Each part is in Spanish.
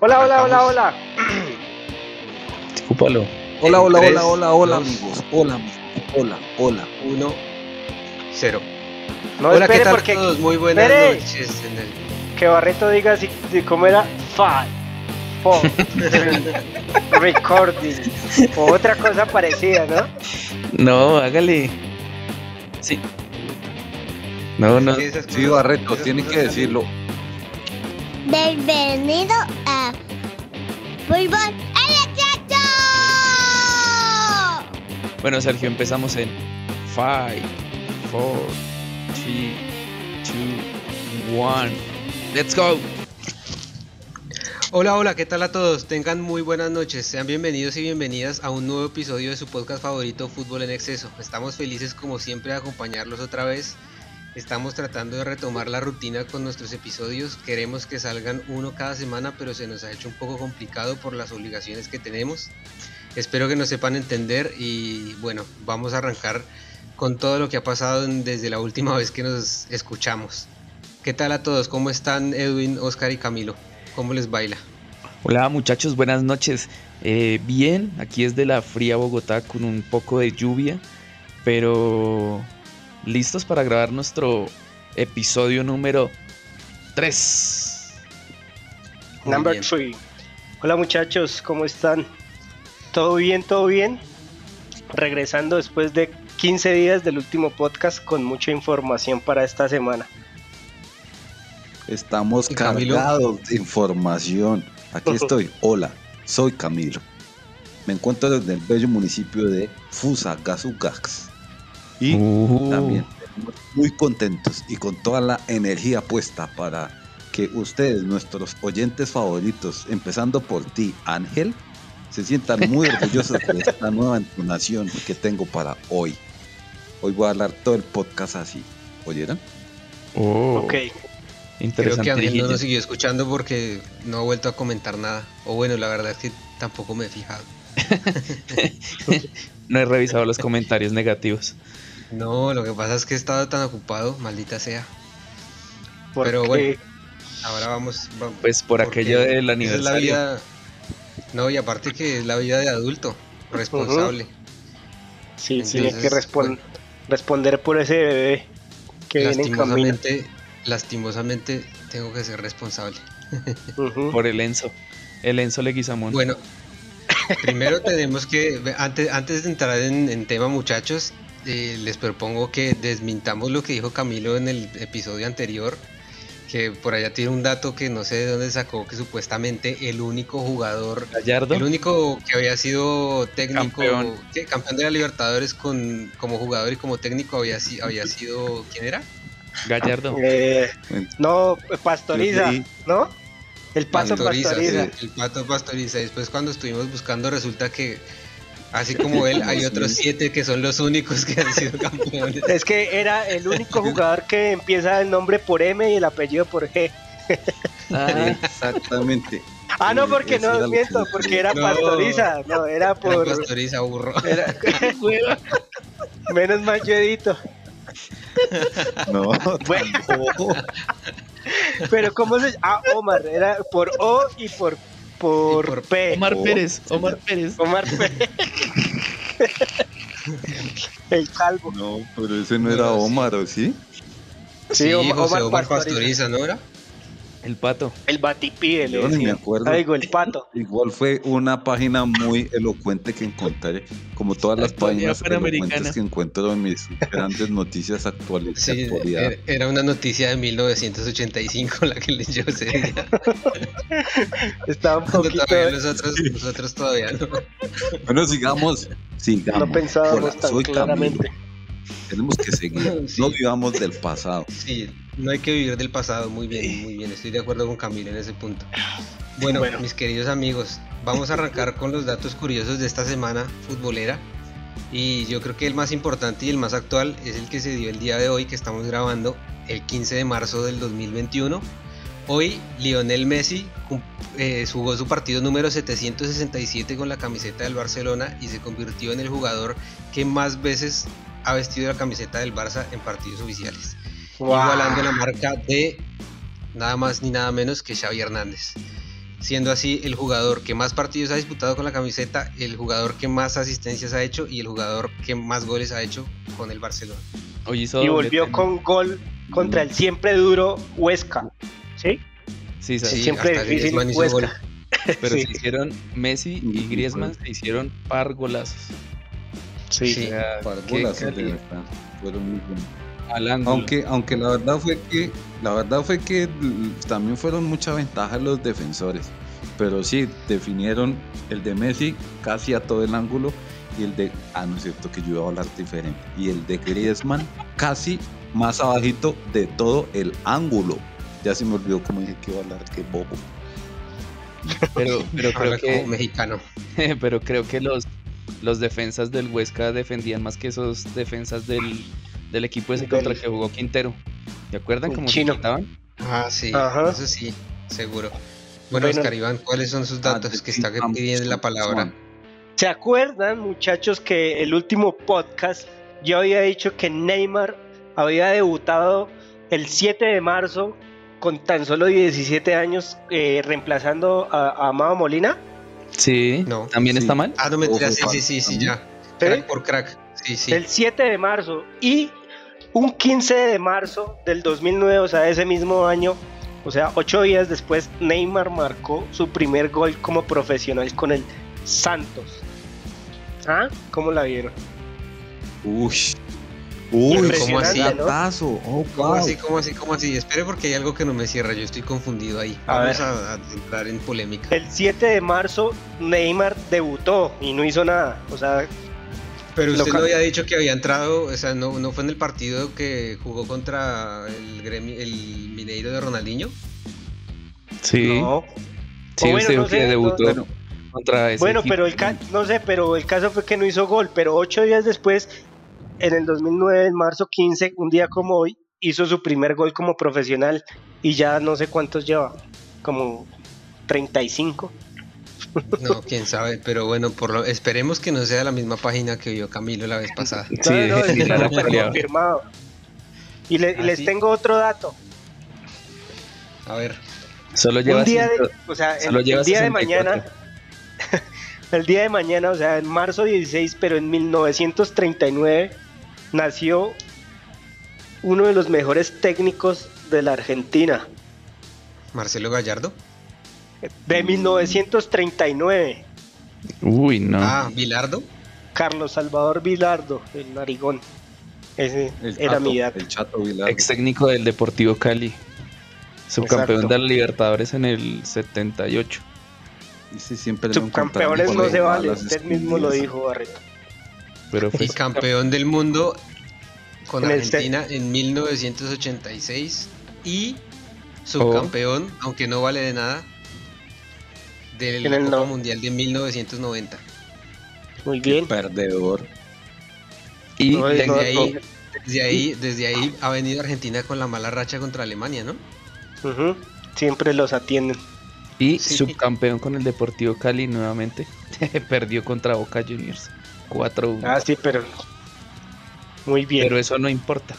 Hola, hola, hola, hola. Escúpalo. Hola, hola, Tres, hola, hola, hola, dos. amigos. Hola, amigos. Hola, hola. 1, 0. No, Hola, ¿qué tal porque todos? Muy buenas espere. noches. en el- que Barreto diga si, si- cómo era five, four, recording o otra cosa parecida, ¿no? No, hágale. Sí. No, no. Sí, Barreto, tiene que decirlo. Bienvenido a Fútbol Electro. Bueno, Sergio, empezamos en 5, 4, 3, 2, 1. Let's go. Hola, hola, ¿qué tal a todos? Tengan muy buenas noches. Sean bienvenidos y bienvenidas a un nuevo episodio de su podcast favorito Fútbol en Exceso. Estamos felices como siempre de acompañarlos otra vez. Estamos tratando de retomar la rutina con nuestros episodios. Queremos que salgan uno cada semana, pero se nos ha hecho un poco complicado por las obligaciones que tenemos. Espero que nos sepan entender y bueno, vamos a arrancar con todo lo que ha pasado desde la última vez que nos escuchamos. ¿Qué tal a todos? ¿Cómo están Edwin, Oscar y Camilo? ¿Cómo les baila? Hola muchachos, buenas noches. Eh, bien, aquí es de la fría Bogotá con un poco de lluvia, pero listos para grabar nuestro episodio número 3. Muy Number bien. three. Hola muchachos, ¿cómo están? ¿Todo bien? ¿Todo bien? Regresando después de 15 días del último podcast con mucha información para esta semana. Estamos cargados de información. Aquí estoy. Hola, soy Camilo. Me encuentro desde el bello municipio de Fusagasugás. Y Uh. también estamos muy contentos y con toda la energía puesta para que ustedes, nuestros oyentes favoritos, empezando por ti, Ángel, se sientan muy orgullosos de esta nueva entonación que tengo para hoy. Hoy voy a hablar todo el podcast así. ¿Oyeron? Oh, Ok. Creo Interesante. que Ángel no nos siguió escuchando porque no ha vuelto a comentar nada. O bueno, la verdad es que tampoco me he fijado. No he revisado los comentarios negativos. No, lo que pasa es que he estado tan ocupado, maldita sea. Pero bueno. Ahora vamos. va- Pues por aquello del esa es la aniversario. vida. No, y aparte que es la vida de adulto, responsable. Sí, Entonces, tiene que respon- bueno. responder por ese bebé que viene en camino. lastimosamente, lastimosamente tengo que ser responsable. Por el Enzo. El Enzo Leguizamón. Bueno, primero tenemos que, antes, antes de entrar en, en tema muchachos, eh, les propongo que desmintamos lo que dijo Camilo en el episodio anterior, que por allá tiene un dato que no sé de dónde sacó, que supuestamente el único jugador, Gallardo. el único que había sido técnico, Campeón. ¿qué? campeón de la Libertadores con, como jugador y como técnico había, si- había sido, ¿quién era? Gallardo. Eh, no, Pastoriza. ¿no? El Pastoriza, Pastoriza. sí, el pato Pastoriza. Después cuando estuvimos buscando resulta que así como él hay otros siete que son los únicos que han sido campeones. Es que era el único jugador que empieza el nombre por M y el apellido por G. Ah, Exactamente. Ah, no, porque no miento, que- porque era No. Pastoriza, no, era Era por. Pastoriza burro. era- Menos mal yo edito. No, Bueno. Pero ¿cómo se Ah, Omar, era por O y por, por, Y por P. Omar Oh, Pérez. Omar Pérez. Omar P. el calvo. No, pero ese no era Omar, ¿o sí? Sí, Sí, Omar- José Omar Omar Pastoriza. Pastoriza, ¿no era? El pato. El batipide, le ni me acuerdo. Digo, el pato. Igual fue una página muy elocuente que encontré, como todas las páginas elocuentes que encuentro en mis grandes noticias actuales. Sí, actualidad. era- una noticia de 1985 la que leyó ese día. Estaba un poquito. todavía nosotros, nosotros todavía no. Bueno, sigamos, sigamos. No pensábamos Hola, tan claramente. Camilo. Tenemos que seguir. Sí. No vivamos del pasado. Sí, no hay que vivir del pasado. Muy bien, muy bien. Estoy de acuerdo con Camilo en ese punto. Bueno, Bueno. mis queridos amigos, vamos a arrancar con los datos curiosos de esta semana futbolera. Y yo creo que el más importante y el más actual es el que se dio el día de hoy, que estamos grabando el 15 de marzo del 2021. Hoy Lionel Messi eh, jugó su partido número 767 con la camiseta del Barcelona y se convirtió en el jugador que más veces ha vestido la camiseta del Barça en partidos oficiales, Wow. igualando la marca de nada más ni nada menos que Xavi Hernández. siendo así el jugador que más partidos ha disputado con la camiseta, el jugador que más asistencias ha hecho y el jugador que más goles ha hecho con el Barcelona. Hoy hizo Y volvió con gol contra el siempre duro Huesca. ¿Sí? Sí. Sí, siempre hasta difícil Huesca. gol. pero sí. se hicieron Messi y. Griezmann se hicieron par golazos. Sí. Sí. Calidad. verdad, fueron muy buenos. Al ángulo. Aunque, aunque la verdad fue que la verdad fue que también fueron mucha ventaja los defensores. Pero sí, definieron el de Messi casi a todo el ángulo y el de, ah, no es cierto que yo iba a hablar diferente, y el de Griezmann casi más abajito de todo el ángulo. Ya se me olvidó cómo dije que iba a hablar, que bobo. Pero, pero creo como que, mexicano. pero creo que los, los defensas del Huesca defendían más que esos defensas del, del equipo ese contra el que jugó Quintero. ¿Se acuerdan cómo chino. se quitaban? Ah, sí, Ajá. eso sí, seguro. Bueno, Bueno. Oscar Iván, ¿cuáles son sus datos? Ah, que está pidiendo la palabra. ¿Se acuerdan, muchachos, que el último podcast yo había dicho que Neymar había debutado el 7 de marzo con tan solo 17 años eh, reemplazando a, a Amado Molina? Sí. No. ¿También Sí. está mal? Ah, no mentira, Ojo, sí, sí, sí, sí, ya. Crack por crack. Sí, sí. El 7 de marzo y un 15 de marzo del 2009, o sea, ese mismo año, o sea, ocho días después, Neymar marcó su primer gol como profesional con el Santos. ¿Ah? ¿Cómo la vieron? Uy. Uy, ¿cómo así, no? Oh, ¿Cómo así, cómo así, cómo así? Espere porque hay algo que no me cierra, yo estoy confundido ahí. A Vamos a, a entrar en polémica. El 7 de marzo, Neymar debutó y no hizo nada. O sea, Pero usted Loca- no había dicho que había entrado, o sea, no, no fue en el partido que jugó contra el, gremi- el Mineiro de Ronaldinho. Sí. no. Sí, O bueno, usted no que debutó no- contra ese Bueno, equipo. pero el ca- no sé, pero el caso fue que no hizo gol. Pero ocho días después, en el 2009, en marzo 15, un día como hoy, hizo su primer gol como profesional y ya no sé cuántos lleva, como 35. No, quién sabe, pero bueno, por lo, esperemos que no sea la misma página que vio Camilo la vez pasada. Sí, No, no, confirmado. Y, le- ¿Ah, les sí? tengo otro dato. A ver, Solo lleva un día de, ciento- o sea, el, solo lleva el día de 64. mañana, el día de mañana, o sea, en marzo 16, pero en 1939 nació uno de los mejores técnicos de la Argentina, Marcelo Gallardo. De 1939, Uy, no. Ah, Bilardo. Carlos Salvador Vilardo, el narigón. Ese El era chato, mi dato. El chato Vilar. Ex técnico del Deportivo Cali. Subcampeón Exacto. de la Libertadores en el 78. Sí, siempre le encontraron Subcampeones no se vale, usted mismo lo dijo, Barreto. Pero fue Y campeón del mundo con En Argentina en 1986. Y subcampeón, aunque no vale de nada, de En la el Copa no- Mundial de 1990. Muy bien. Perdedor. y No, Desde no, ahí, no. desde ahí, desde ahí ha venido Argentina con la mala racha contra Alemania, ¿no? Siempre los atienden. y Sí. subcampeón con el Deportivo Cali nuevamente. Perdió contra Boca Juniors. 4-1. Ah, sí, pero muy bien. Pero eso no importa.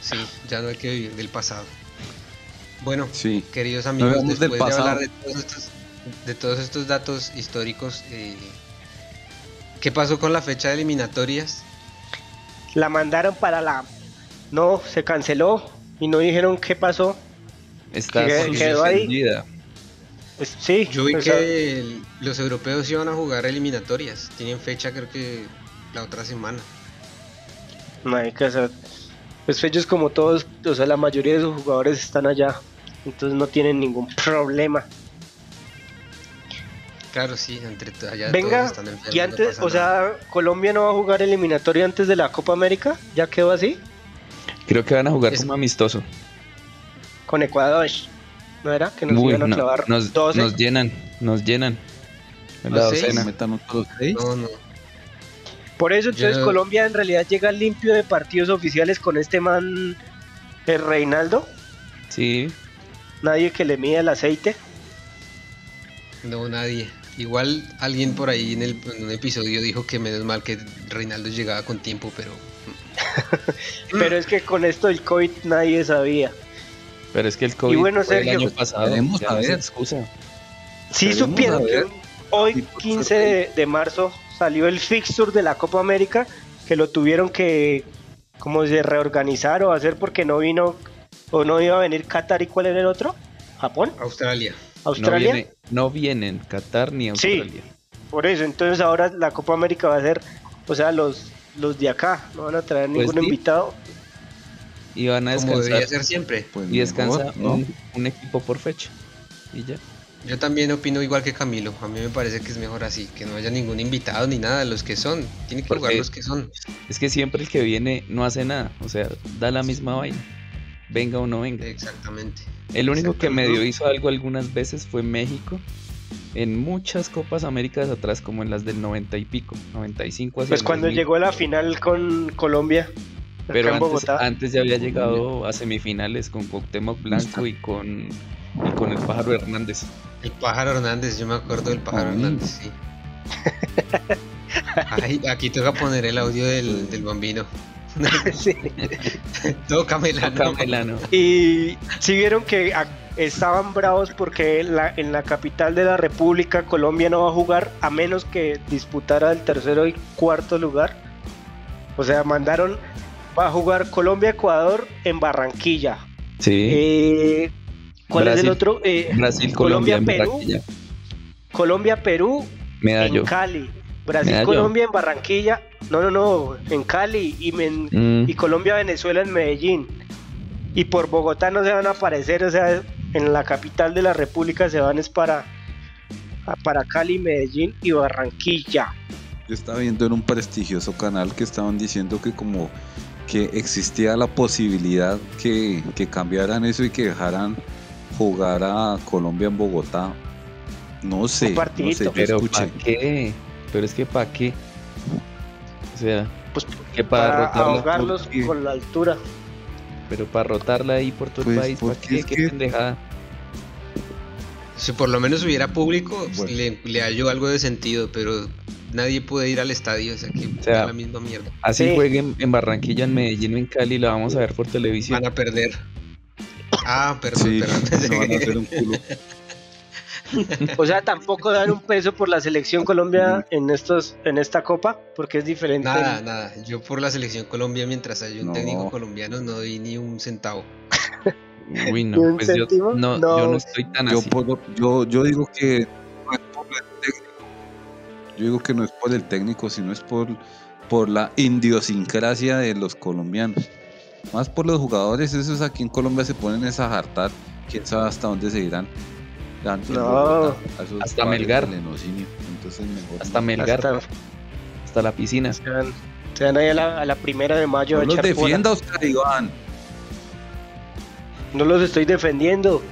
Sí, ya no hay que vivir del pasado. Bueno, Sí. queridos amigos, del después de hablar de todos estos, de todos estos datos históricos, eh, ¿qué pasó con la fecha de eliminatorias? La mandaron para la... No, se canceló y no dijeron qué pasó. Está Quedó- quedó ahí. Pues, sí, Yo vi sea, que el- los europeos iban a jugar eliminatorias. Tienen fecha creo que la otra semana. no hay que hacer- Pues ellos como todos, o sea, la mayoría de sus jugadores están allá. Entonces no tienen ningún problema. Claro, sí, entre allá Venga, todos están enfermos. y antes, o nada. sea, Colombia no va a jugar eliminatoria antes de la Copa América. ¿Ya quedó así? Creo que van a jugar Es- como amistoso. Con Ecuador. ¿No era? Que nos Uy, iban a no, clavar nos, 12. nos llenan, nos llenan. En la docena. Seis. No, no. Por eso entonces Yo- Colombia en realidad llega limpio de partidos oficiales con este man el Reinaldo. Sí, Nadie que le mida el aceite. No, nadie. Igual alguien por ahí en, el, en un episodio dijo que menos mal que Reinaldo llegaba con tiempo, pero Pero es que con esto del COVID nadie sabía. Pero es que el COVID bueno, fue el Sergio, año pasado. es saber. excusa. Sí supieron que hoy, Sí, por 15 de, de marzo, salió el fixture de la Copa América, que lo tuvieron que como se reorganizar o hacer porque no vino o no iba a venir Qatar y cuál era el otro? Japón, Australia. Australia. No, viene, no vienen Qatar ni Sí. Australia. Por eso, entonces ahora la Copa América va a ser, o sea, los los de acá, no van a traer Pues ningún sí. invitado. Y van a Como descansar. debería ser siempre. Pues Y descansa mejor, ¿no? un, un equipo por fecha. Y ya. Yo también opino igual que Camilo. A mí me parece que es mejor así, que no haya ningún invitado ni nada. Los que son, tienen que Porque- jugar los que son. Es que siempre el que viene no hace nada. O sea, da la misma vaina. Venga o no venga. Exactamente. El único que medio hizo algo algunas veces fue México. En muchas Copas Américas atrás, como en las del 90 y pico, 95 hacia Pues cuando 2000. llegó a la final con Colombia, Pero antes, antes ya había llegado a semifinales con Cuauhtémoc Blanco y con, y con el Pájaro Hernández. El pájaro Hernández, yo me acuerdo del pájaro Ay. Hernández, sí. Ay, aquí toca poner el audio del, del bambino. Sí. Tócamela, no. Camelano. Y si vieron que a- estaban bravos porque la- en la capital de la República Colombia no va a jugar a menos que disputara el tercero y cuarto lugar. O sea, mandaron, va a jugar Colombia-Ecuador en Barranquilla. Sí. Eh, ¿Cuál es Brasil. el otro? Eh, Brasil, Colombia, en Colombia-Perú. Barranquilla. Colombia-Perú Medallo. en Cali. Medallo. Brasil-Colombia en Barranquilla. No, no, no, en Cali y, Mm, y Colombia-Venezuela en Medellín. Y por Bogotá no se van a aparecer, o sea, en la capital de la República se van es para, para Cali, Medellín y Barranquilla. Yo estaba viendo en un prestigioso canal que estaban diciendo que como que existía la posibilidad que, que cambiaran eso y que dejaran jugar a Colombia en Bogotá. No sé, no partidito. sé, yo pero. ¿para qué? Pero es que ¿para qué? O sea, Pues que para, para ahogarlos con la altura. pero para rotarla ahí por todo Pues, el país, ¿para qué? es ¿Qué que- pendejada? Si por lo menos hubiera público, pues, Bueno. le, le hallo algo de sentido, pero nadie puede ir al estadio, o sea que O sea, la misma mierda. Así Sí. jueguen en Barranquilla, en Medellín o en Cali, la vamos a ver por televisión. Van a perder. Ah, perdón, Sí, perdón. no van a hacer un culo. O sea, tampoco dan un peso por la selección Colombia en estos en esta copa, porque es diferente. Nada, nada. Yo por la selección Colombia, mientras haya un No. técnico colombiano, no doy ni un centavo. Uy, ¿Ni no, un pues yo no, No. yo no estoy tan Yo, así. por- yo, yo digo que no es por el técnico. Yo digo que no es por el técnico, sino es por, por la idiosincrasia de los colombianos. Más por los jugadores, esos aquí en Colombia se ponen es a jartar. Quién sabe hasta dónde se irán. No. Hasta Melgar. Entonces mejor Hasta no. Melgar, hasta, Hasta- la piscina. se, van, se van ahí a la, a la primera de mayo No a los defienda. Oscar Iván. No los estoy defendiendo.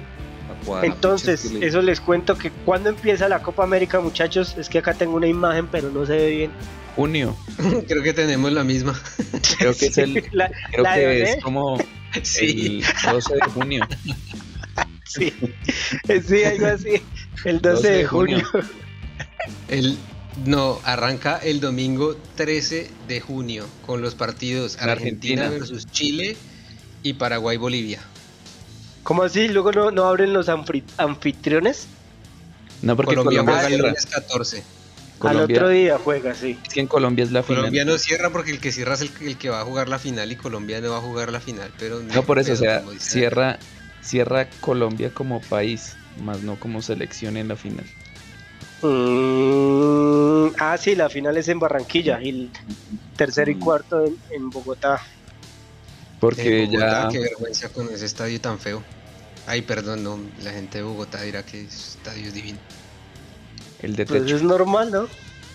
Entonces, eso les cuento que cuando empieza la Copa América, muchachos, es que acá tengo una imagen, pero no se ve bien. Junio, Creo que tenemos la misma. creo que es el, La- creo la que es como Sí. el 12 de junio. sí. Sí, algo así. El 12 de junio. El, no, arranca el domingo 13 de junio con los partidos En Argentina, Argentina. versus Chile y Paraguay-Bolivia. ¿Cómo así? ¿Luego no, no abren los anfitriones? No, porque Colombia Colombia, juega el lunes 14. Al otro día juega, sí. es que en Colombia es la final. Colombia no cierra porque el que cierra es el, que- el que va a jugar la final y Colombia no va a jugar la final. Pero No, por eso, o sea, cierra, cierra Colombia como país, más no como selección en la final. Mm, ah, sí, la final es en Barranquilla y el tercero y Mm. cuarto en, en Bogotá. Porque Bogotá, ya Qué vergüenza con ese estadio tan feo. Ay, perdón, no, la gente de Bogotá dirá que ese estadio es divino. el de Pues techo. es normal, ¿no?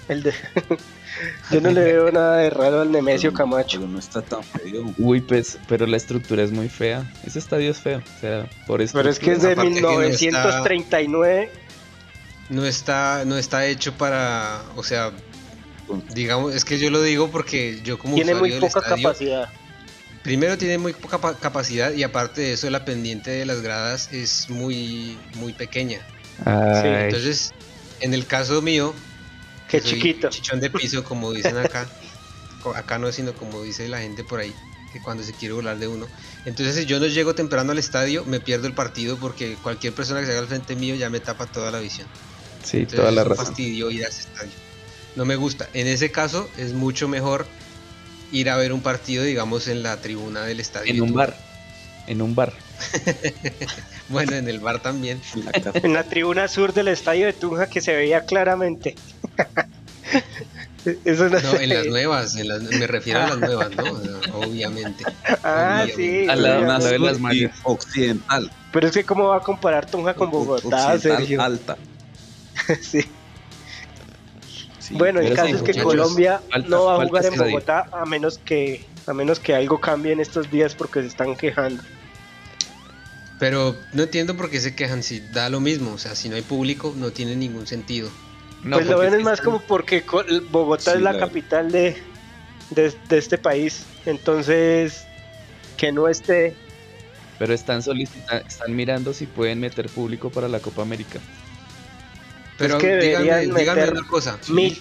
El de... Yo no le veo nada de raro al Nemesio Camacho. Pero no está tan feo. Uy, pues, pero la estructura es muy fea. Ese estadio es feo, o sea, por eso. Pero es que es de Aparte que no está- 1939. No está, no está hecho para, o sea, digamos, es que yo lo digo porque yo como Tiene muy poca estadio, capacidad. Primero tiene muy poca pa- capacidad y aparte de eso la pendiente de las gradas es muy, muy pequeña. Ay, Entonces, en el caso mío, Qué chiquito. chichón de piso, como dicen acá, acá no, sino como dice la gente por ahí. que cuando se quiere volar de uno. Entonces, si yo no llego temprano al estadio, me pierdo el partido porque cualquier persona que se haga al frente mío ya me tapa toda la visión. Sí, Entonces, toda la es un razón. fastidio ir a ese estadio. No me gusta. En ese caso, es mucho mejor ir a ver un partido, digamos, en la tribuna del estadio. En un bar. En un bar. Bueno, en el bar también. La. En la tribuna sur del estadio de Tunja que se veía claramente. Eso no, en las nuevas, en las- me refiero a las nuevas, ¿no? Obviamente. Ah, Obviamente. sí. Al lado de las Y mallas. occidental. Pero es que cómo va a comparar Tunja con Bogotá, occidental Sergio. alta. Sí. Sí. Bueno, el caso sí, es que Colombia falta- no va a jugar en estadio. Bogotá a menos que a menos que algo cambie en estos días porque se están quejando. Pero no entiendo por qué se quejan si da lo mismo. O sea, si no hay público, no tiene ningún sentido. No, pues lo ven es más están- como porque Bogotá Sí, es la la- capital de, de, de este país. Entonces, que no esté. Pero están solicitando, están mirando si pueden meter público para la Copa América. Pero que díganme, díganme una cosa. Mil.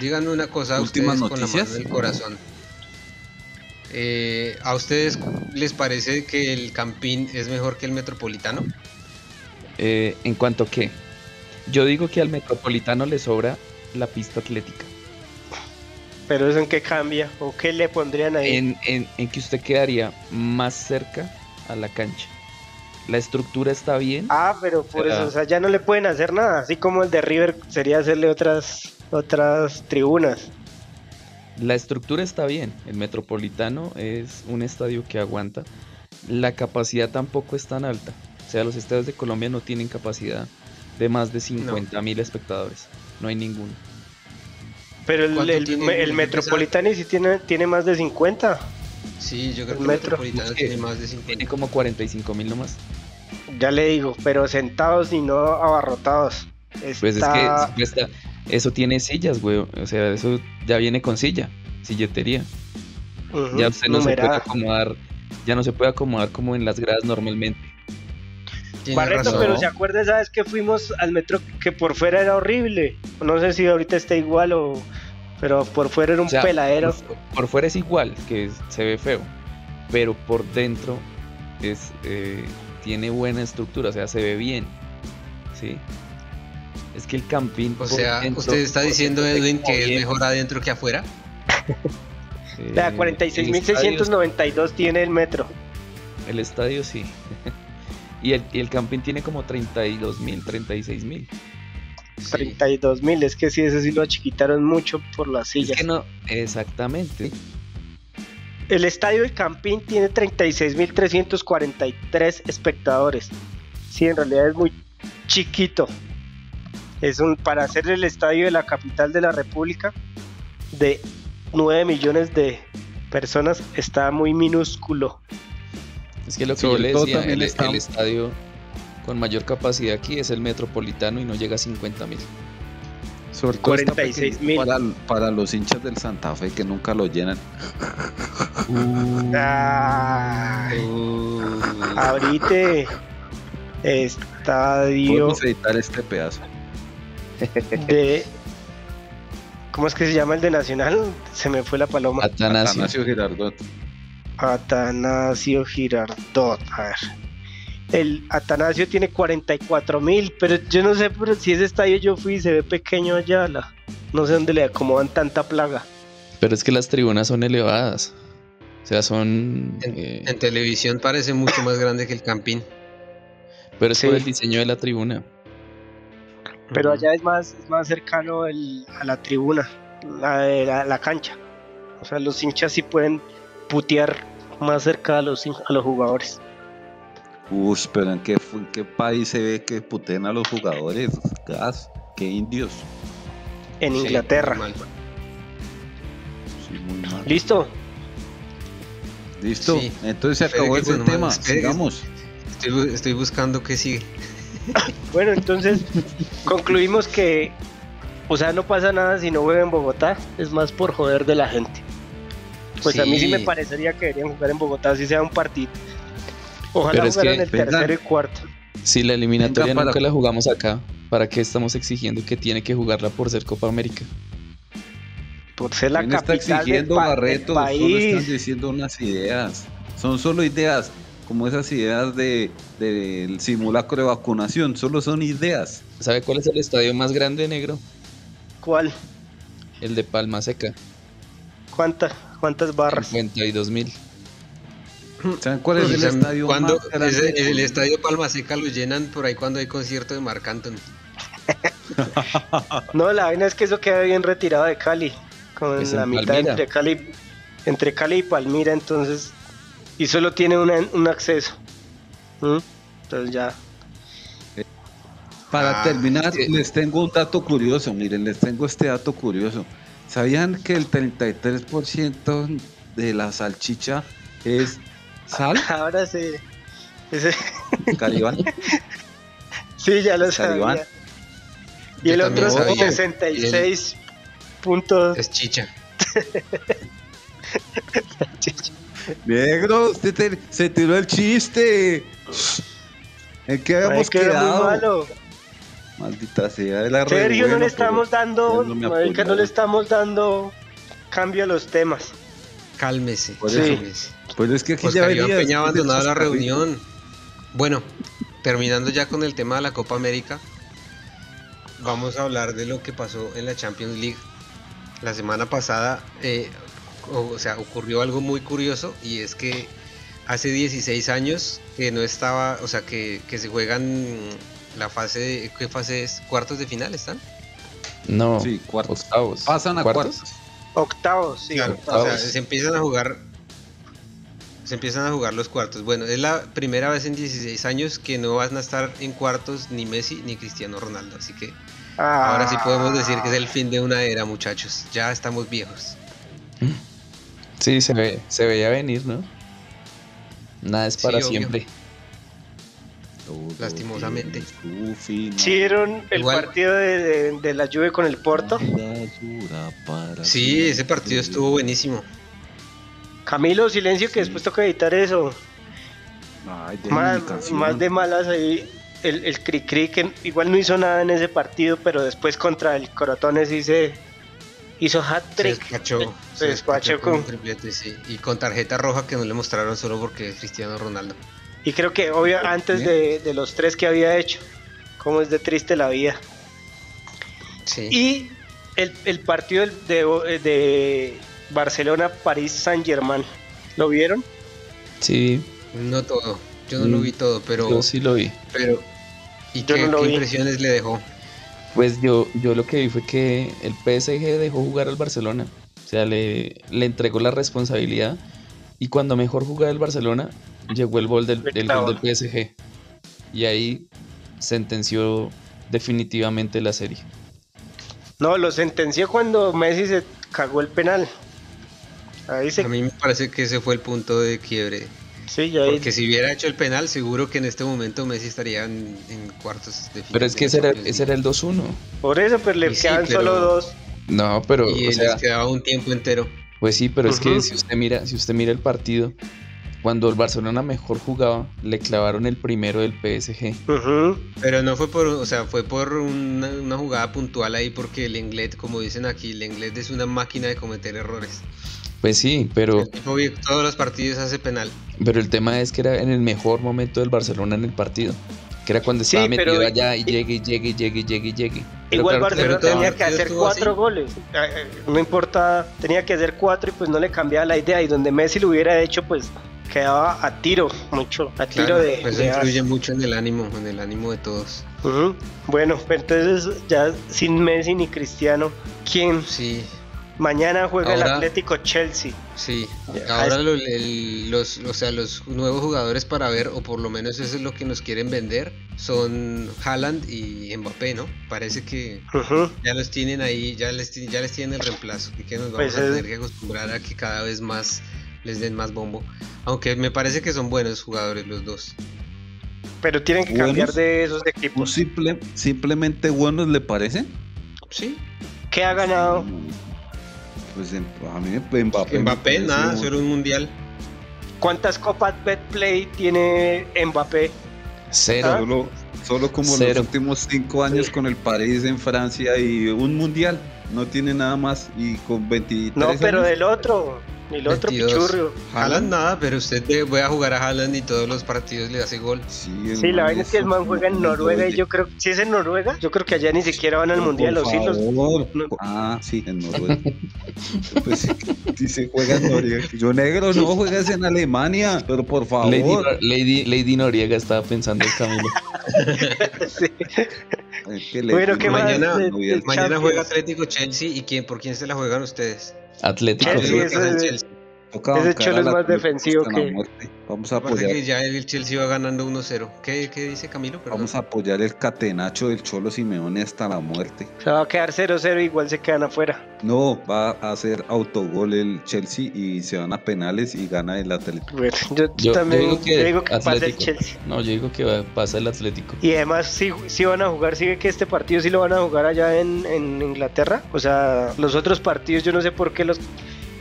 Díganme una cosa a Últimas ustedes con la noticias. mano del corazón. Eh, ¿A ustedes les parece que el Campín es mejor que el Metropolitano? Eh, en cuanto a qué, yo digo que al Metropolitano le sobra la pista atlética. Pero eso en qué cambia o qué le pondrían ahí. En, en- en que usted quedaría más cerca a la cancha. La estructura está bien. Ah, pero por eso, o sea, ya no le pueden hacer nada. Así como el de River sería hacerle otras otras tribunas. La estructura está bien. El Metropolitano es un estadio que aguanta. La capacidad tampoco es tan alta. O sea, los estadios de Colombia no tienen capacidad de más de 50 mil espectadores. No hay ninguno. Pero el, ¿Cuánto el, tiene me- el el Metropolitano sí tiene, tiene más de 50. Sí, yo creo El que el metro. Metropolitano tiene más de 50. Tiene como 45 mil nomás. Ya le digo, pero sentados y no abarrotados. Pues es que eso tiene sillas, güey. O sea, eso ya viene con silla, silletería. Ya usted no se puede acomodar, ya no se puede acomodar como en las gradas normalmente. Barreto, razón. pero se acuerda esa vez que fuimos al metro que por fuera era horrible. No sé si ahorita está igual o. Pero por fuera era un O sea, peladero. Por, por fuera es igual, que se ve feo, pero por dentro es eh, tiene buena estructura, o sea, se ve bien. ¿Sí? Es que el camping. O sea, dentro- usted está diciendo, Edwin, que es mejor adentro que afuera. eh, estadio- 46.692 tiene el metro. El estadio sí. y, el, y el camping tiene como 32 mil, 36 mil. Sí. 32 mil, es que sí, ese sí lo achiquitaron mucho por las Es sillas. que no, exactamente. El estadio del Campín tiene 36.343 espectadores. Sí, en realidad es muy chiquito. Es un para hacer el estadio de la capital de la República de 9 millones de personas está muy minúsculo. Es que lo que Sobre yo le decía, el, el estadio con mayor capacidad aquí es el Metropolitano y no llega a 50 mil. Sobre todo está 46 pequeño mil. para, para los hinchas del Santa Fe que nunca lo llenan. Ah, Uh, ahorita estadio Podemos editar este pedazo. de ¿Cómo es que se llama el de Nacional? Se me fue la paloma. Atanasio. Atanasio Girardot. Atanasio Girardot. A ver. El Atanasio tiene 44 mil, pero yo no sé pero si ese estadio yo fui y se ve pequeño allá. la- no sé dónde le acomodan tanta plaga. Pero es que las tribunas son elevadas. O sea, son... en, eh, en televisión parece mucho más grande que el Campín. pero es sí. por el diseño de la tribuna. Pero allá es más, es más cercano el- a la tribuna, la, de la, la cancha. O sea, los hinchas sí pueden putear más cerca a los, a los jugadores. Uy, pero ¿en qué, en qué país se ve que puten a los jugadores? Gas, qué indios. En Sí, Inglaterra. Sí, muy mal. ¿Listo? Listo. Sí. Entonces se acabó ese tema. Sigamos. Estoy, estoy buscando qué sigue. Bueno, entonces concluimos que, o sea, no pasa nada si no juega en Bogotá, es más por joder de la gente. Pues a mí sí me parecería que deberían jugar en Bogotá, si sea un partido. Ojalá Pero es que el tercero y cuarto. Si la eliminatoria Venga, para- nunca la jugamos acá, ¿para qué estamos exigiendo que tiene que jugarla por ser Copa América? por ser la ¿Quién está capital del, exigiendo pa- del Barreto? Solo están país. diciendo unas ideas. Son solo ideas, como esas ideas de del simulacro de vacunación. Solo son ideas. ¿Sabe cuál es el estadio más grande, negro? ¿Cuál? El de Palma Seca. ¿Cuántas? ¿Cuántas barras? 52 mil. ¿Saben cuál es el estadio cuando más grande? el estadio Palma Seca lo llenan por ahí cuando hay concierto de Marc Anthony. No, la vaina es que eso queda bien retirado de Cali. Con Pues la en mitad Palmira. entre Cali, entre Cali y Palmira, entonces. Y solo tiene una- un acceso. ¿Mm? Entonces ya. Para Ah, terminar, sí. les tengo un dato curioso. Miren, les tengo este dato curioso. ¿Sabían que el 33% de la salchicha es sal? Ahora sí. Ese- Caribán. sí, ya lo Talibán. sabía. Y Yo el otro sabía. 66 puntos. Es chicha. Negro, usted te- se tiró el chiste. ¿En qué habíamos que era muy quedado? malo. Maldita sea, era re Serio, no le estamos dando, no me marica, no le estamos dando cambio a los temas. Cálmese. Por eso. cálmese. Pues es que aquí Oscar ya Iván. Peña abandonado la reunión. Bueno, terminando ya con el tema de la Copa América, vamos a hablar de lo que pasó en la Champions League. La semana pasada, eh, o, o sea, ocurrió algo muy curioso y es que hace 16 años que no estaba, o sea, que, que se juegan la fase de, ¿qué fase es? ¿Cuartos de final están? No, Sí, cuartos. octavos. Pasan a cuartos. Octavos, sí. Claro, o octavos. sea, se empiezan a jugar. Se empiezan a jugar los cuartos. Bueno, es la primera vez en 16 años que no van a estar en cuartos ni Messi ni Cristiano Ronaldo. Así que Ah. ahora sí podemos decir que es el fin de una era, muchachos. Ya estamos viejos. Sí, se, ve, se veía venir, ¿no? Nada es para siempre. Todo Lastimosamente. tiene su final. ¿Sí vieron el Igual- partido de, de- de la Juve con el Porto? Sí, ese partido estuvo buenísimo. Camilo, silencio, que Sí. después toca editar eso. Ay, de Más, más de malas ahí. El, el Cricri, que igual no hizo nada en ese partido, pero después contra el Corotones hice, hizo Se hat-trick. despachó. Se despachó con un triplete, sí. Y con tarjeta roja que no le mostraron solo porque es Cristiano Ronaldo. Y creo que obvio antes de, de los tres que había hecho. Cómo es de triste la vida. Sí. Y el, el partido del- de, de Barcelona-París Saint-Germain. ¿Lo vieron? Sí, No todo. Yo no lo Mm, vi todo, pero. yo sí lo vi. pero ¿Y Yo qué, no lo qué vi. impresiones le dejó? Pues yo, yo lo que vi fue que el PSG dejó jugar al Barcelona. O sea, le, le entregó la responsabilidad. Y cuando mejor jugaba el Barcelona, llegó el gol del, el gol del PSG. Y ahí sentenció definitivamente la serie. No, lo sentenció cuando Messi se cagó el penal. Ahí se. A mí me parece que ese fue el punto de quiebre. Sí, ya ahí- Porque si hubiera hecho el penal, seguro que en este momento Messi estaría en, en cuartos de final. Pero es que ese era, ese era el 2-1. Por eso, pues le Y sí, quedan pero- solo dos. No, pero. Y o sea, les quedaba un tiempo entero. pues sí, pero es que si usted mira, si usted mira el partido, cuando el Barcelona mejor jugaba, le clavaron el primero del PSG. Pero no fue por, o sea, fue por una, una jugada puntual ahí porque el Englet, como dicen aquí, el Englet es una máquina de cometer errores. Pues sí, pero, El tipo todos los partidos hace penal. pero el tema es que era en el mejor momento del Barcelona en el partido. Que era cuando Sí, estaba pero- metido allá y llegue, y llegue, y llegue, y llegue, y llegue. Pero Igual claro Barcelona tenía que hacer cuatro así. goles. Eh, eh, No importa, tenía que hacer cuatro y pues no le cambiaba la idea. Y donde Messi lo hubiera hecho, pues quedaba a tiro, mucho, a tiro Claro, de. pues de eso as. influye mucho en el ánimo, en el ánimo de todos. Ujú. Bueno, pues entonces ya sin Messi ni Cristiano, ¿quién Sí, mañana juega el Atlético Chelsea? sí. Ahora es- lo- el- los, o sea, los nuevos jugadores para ver, o por lo menos eso es lo que nos quieren vender, son Haaland y Mbappé, ¿no? Parece que ya los tienen ahí, ya les, ya les tienen el reemplazo, y que nos vamos Pues a es- tener que acostumbrar a que cada vez más les den más bombo. Aunque me parece que son buenos jugadores los dos. Pero tienen que Buenos. cambiar de esos ¿Un equipos. simple, simplemente buenos le parece? Sí, ¿Qué ha ganado? Pues a mí Mbappé. Mbappé, parece nada, un- solo un mundial. ¿Cuántas copas Betplay tiene Mbappé? Cero. Ah. Solo, Solo como Cero. los últimos cinco años con el París en Francia y un mundial. No tiene nada más. Y con 23 No, pero años, del otro. El otro 22. pichurrio. Haaland nada, pero usted voy a jugar a Haaland y todos los partidos le hace gol. Sí, Sí, la vaina es que el man juega en Noruega y yo creo, si es en Noruega, yo creo que allá ni siquiera van al mundial, los hilos. favor. No. Ah, sí, en Noruega. pues sí, sí se juega en Noruega. Yo negro, no juegas en Alemania, pero por favor. Lady, Lady, Lady Noriega estaba pensando en Camilo. Sí. Es que le- Bueno, ¿qué? Mañana- Mañana Champions? juega Atlético Chelsea y quién por quién se la juegan ustedes. Atlético. Chelsea, Yo Toca Ese Cholo es más defensivo que-. Vamos a apoyar, que ya el Chelsea va ganando 1-0. ¿Qué, ¿Qué dice Camilo? Perdón. vamos a apoyar el catenacho del Cholo Simeone hasta la muerte. Se va a quedar 0-0, igual se quedan afuera. No, va a hacer autogol el Chelsea y se van a penales y gana el Atlético. Bueno, yo, Yo, también yo digo que, digo que pasa el. Chelsea. No, yo digo que va- pasa el Atlético. Y además, si, si van a jugar, sigue que este partido sí lo van a jugar allá en, en Inglaterra. O sea, los otros partidos, yo no sé por qué los,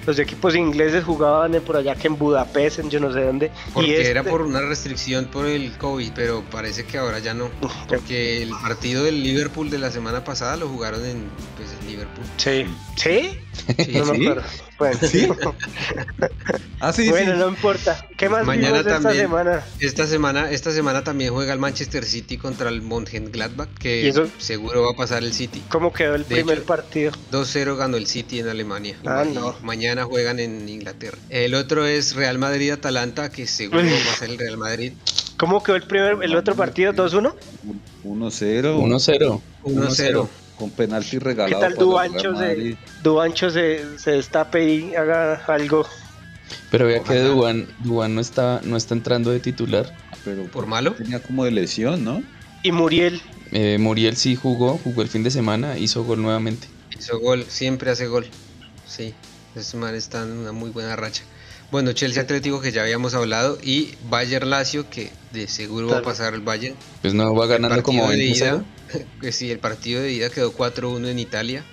los equipos ingleses jugaban por allá que en Budapest, en yo no sé dónde. Porque y este, era por una restricción por el COVID, pero parece que ahora ya no. Porque el partido del Liverpool de la semana pasada lo jugaron en, pues, en Liverpool. Sí. ¿Sí? Sí, No me ¿Sí? acuerdo. Bueno, ¿Sí? Ah, sí, bueno sí. no importa. ¿Qué más Mañana vimos esta también. semana? Esta semana, esta semana también juega el Manchester City contra el Mönchengladbach, ¿Y que eso? seguro va a pasar el City. ¿Cómo quedó el De primer hecho- partido? 2-0 ganó el City en Alemania. Ah, Y no. Mañana juegan en Inglaterra. El otro es Real Madrid-Atalanta, que seguro Uy. va a ser el Real Madrid. ¿Cómo quedó el primer, el otro partido? ¿2-1? 1-0. 1-0. 1-0. Con penalti regalado. tal para el Duancho Madrid. Duancho se, se destape y haga algo. Pero vea que. Duan, Duan no está, no está entrando de titular. Pero ¿Por malo? tenía como de lesión, ¿no? Y Muriel. Eh, Muriel sí jugó, jugó el fin de semana, hizo gol nuevamente. Hizo gol, siempre hace gol. Sí, ese man está en una muy buena racha. Bueno, Chelsea Atlético que ya habíamos hablado y Bayern Lazio que de seguro va a pasar el Bayern. Pues no va ganando como de 20 ida, que sí, el partido de ida quedó 4-1 en Italia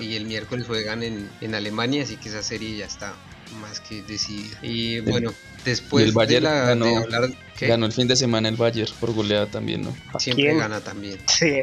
y, el miércoles juegan en, en Alemania, así que esa serie ya está más que decidida. Y bueno, después y el Bayern de, la- ganó- de hablar ¿qué? Ganó el fin de semana el Bayern por goleada también, ¿no? siempre ¿Quién? gana también. Sí,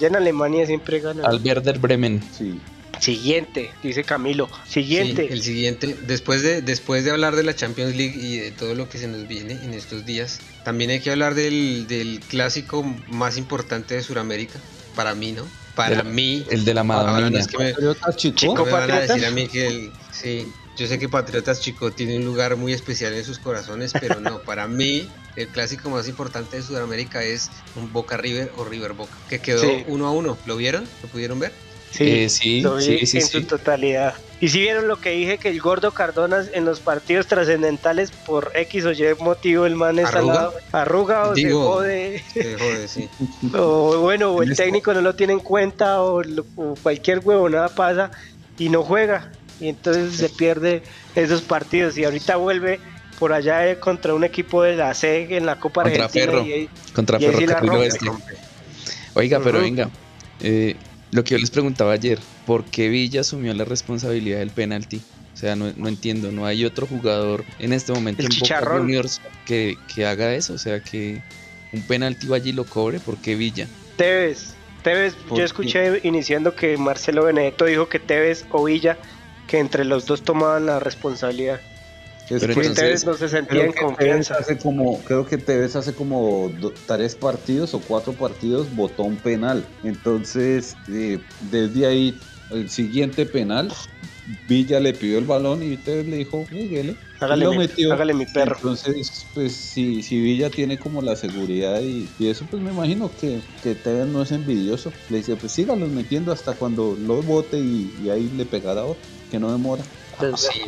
en Alemania siempre gana. Al Werder Bremen. Sí. Siguiente, dice Camilo. Sí, Siguiente. el siguiente, después de, después de hablar de la Champions League y de todo lo que se nos viene en estos días, también hay que hablar del, del clásico más importante de Sudamérica, para mí, ¿no? Para De la- mí. El de la Madonina. es que me, chico. Me van a decir a mí que el, sí, yo sé que Patriotas Chico tiene un lugar muy especial en sus corazones, pero no, para mí el clásico más importante de Sudamérica es un Boca River o River Boca, que quedó Sí. uno a uno. ¿Lo vieron? ¿Lo pudieron ver? Sí, Eh, sí, lo vi sí, sí, en sí. su totalidad. Y si vieron lo que dije, que el gordo Cardona en los partidos trascendentales, por X o Y motivo, el man es ¿Arruga? arruga o Digo- se jode, Se jode, sí. o bueno, o el técnico no lo tiene en cuenta, o, o cualquier huevonada pasa y no juega. Y entonces se pierde esos partidos. Y ahorita vuelve por allá eh, contra un equipo de la C en la Copa Contra Argentina. Ferro. y ahí- Contra Y ahí sí la Ferrocarril rompe. Oeste. Oiga, pero venga. eh, lo que yo les preguntaba ayer, ¿por qué Villa asumió la responsabilidad del penalti? O sea, no, no entiendo, no hay otro jugador en este momento El en Boca. Juniors que, que haga eso, o sea, que un penalti vaya y lo cobre, ¿por qué Villa? Tevez, Tevez, ¿Por yo qué? escuché iniciando que Marcelo Benedetto dijo que Tevez o Villa, que entre los dos tomaban la responsabilidad. Es Pero que entonces- Tevez no se sentía en confianza. hace como, creo que Tevez hace como do- tres partidos o cuatro partidos votó un penal. Entonces, eh, desde ahí, el siguiente penal, Villa le pidió el balón y Tevez le dijo, "Jueguele". Hágale, lo mi, metió. hágale mi perro. Entonces, pues si, si Villa tiene como la seguridad y, y eso, pues me imagino que, que Tevez no es envidioso. Le dice, pues sígalos metiendo hasta cuando lo vote y, y ahí le pegará otro, que no demora. Entonces, Sí.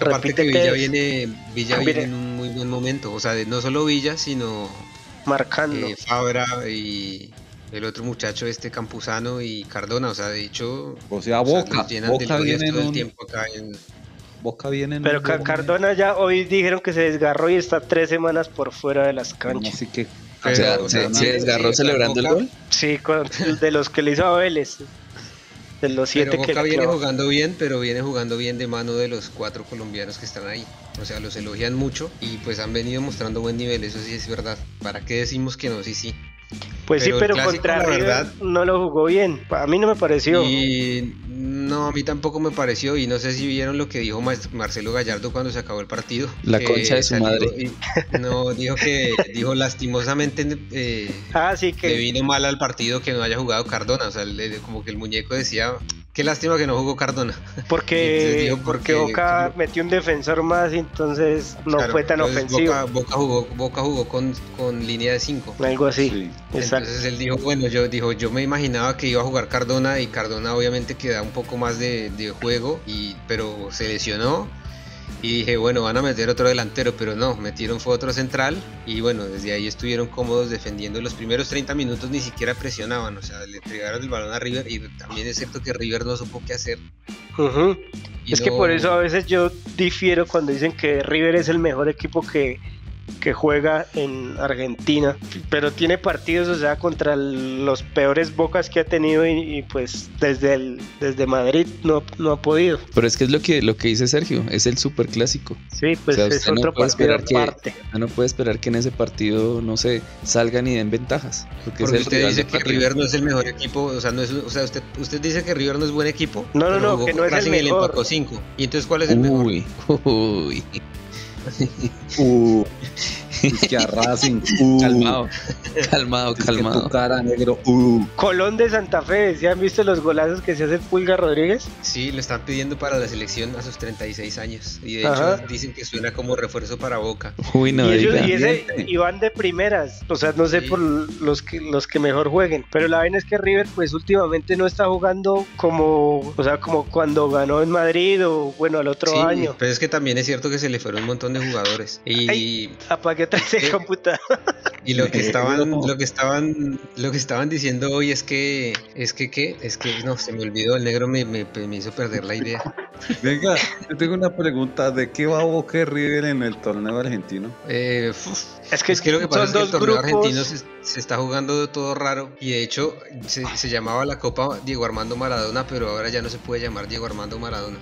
Aparte que Villa viene, Villa viene en un muy buen momento. O sea, de- no solo Villa, sino marcando. eh, Fabra y el otro muchacho, este Campuzano y Cardona. O sea, de hecho, O sea, o sea, Boca, nos glorias viene en todo el un, tiempo acá en, Boca viene en Pero un Cardona ya hoy dijeron que se desgarró y está tres semanas por fuera de las canchas. Así que o sea, se, o sea, se sí, desgarró o celebrando el gol. Sí, con- de los que le hizo a Vélez. De los Pero siete que Boca viene jugando bien, pero viene jugando bien de mano de los cuatro colombianos que están ahí. O sea, los elogian mucho y pues han venido mostrando buen nivel, eso sí es verdad. ¿Para qué decimos que no? Sí, sí. Pues sí, Pero pero clásico, contra River verdad- no lo jugó bien. A mí no me pareció. Y no, a mí tampoco me pareció. Y no sé si vieron lo que dijo Mar- Marcelo Gallardo cuando se acabó el partido. La que concha de su madre. y- no, dijo que, dijo lastimosamente eh, Ah, sí le que vino mal al partido que no haya jugado Cardona. O sea, le- como que el muñeco decía, qué lástima que no jugó Cardona. porque, porque porque- Boca metió un defensor más y entonces no Claro, fue tan entonces ofensivo. Boca, Boca jugó, Boca jugó con, con línea de 5. Algo así. Sí. Exacto. Entonces él dijo, bueno, yo dijo, yo me imaginaba que iba a jugar Cardona y Cardona obviamente que da un poco más de, de juego, y, pero se lesionó. Y dije, bueno, van a meter otro delantero, pero no, metieron fue otro central y bueno, desde ahí estuvieron cómodos defendiendo. Los primeros 30 minutos ni siquiera presionaban, o sea, le entregaron el balón a River y también es cierto que River no supo qué hacer. Es que por eso a veces yo difiero cuando dicen que River es el mejor equipo que, que juega en Argentina, pero tiene partidos, o sea, contra los peores bocas que ha tenido y, y, pues desde el, desde Madrid no, no ha podido. Pero es que es lo que, lo que dice Sergio, es el super clásico. Sí, pues O sea, es no otro puede partido esperar que- aparte. No puede esperar que en ese partido, no sé, salgan y den ventajas. Porque, Porque es usted dice que partido. River no es el mejor equipo, o sea, no es, o sea usted, usted dice que River no es buen equipo. No, no, no, que no es el y mejor. empacó cinco. ¿Y entonces cuál es el mejor? Uy, uy. Uh, es que a Racing. Uh, Calmado, calmado, es que calmado. tu cara negro. Uh. Colón de Santa Fe, ¿se han visto los golazos que se hace Pulga Rodríguez? Sí, lo están pidiendo para la selección a sus 36 años. Y de Ajá. hecho dicen que suena como refuerzo para Boca. Uy, no y, ellos- y ese y van de primeras, o sea, no sé Sí. por los que los que mejor jueguen, pero la vaina es que River pues últimamente no está jugando como, o sea, como cuando ganó en Madrid o bueno, al otro Sí, año. pero es que también es cierto que se le fueron un montón de jugadores. Y, Ay. Apague otra vez el computador. y lo que estaban, No. lo que estaban, lo que estaban diciendo hoy es que, es que qué, es que no, se me olvidó, el negro me, me, me hizo perder la idea. Venga, yo tengo una pregunta. ¿De qué va Boca River en el torneo argentino? Eh, uf, Es que, Es que lo que pasa son es que el torneo grupos. argentino se, se está jugando todo raro y de hecho se, se llamaba la Copa Diego Armando Maradona, pero ahora ya no se puede llamar Diego Armando Maradona.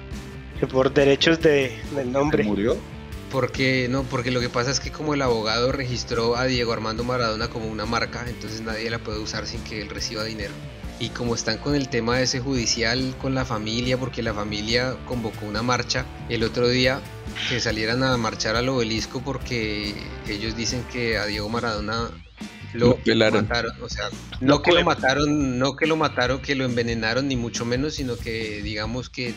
por derechos de, del ¿Se nombre. murió? Porque no, porque lo que pasa es que como el abogado registró a Diego Armando Maradona como una marca, entonces nadie la puede usar sin que él reciba dinero. Y como están con el tema ese judicial con la familia, porque la familia convocó una marcha el otro día que salieran a marchar al obelisco porque ellos dicen que a Diego Maradona lo, Lo pelaron. mataron, o sea, Lo no que lo mataron, no que lo mataron, que lo envenenaron ni mucho menos, sino que digamos que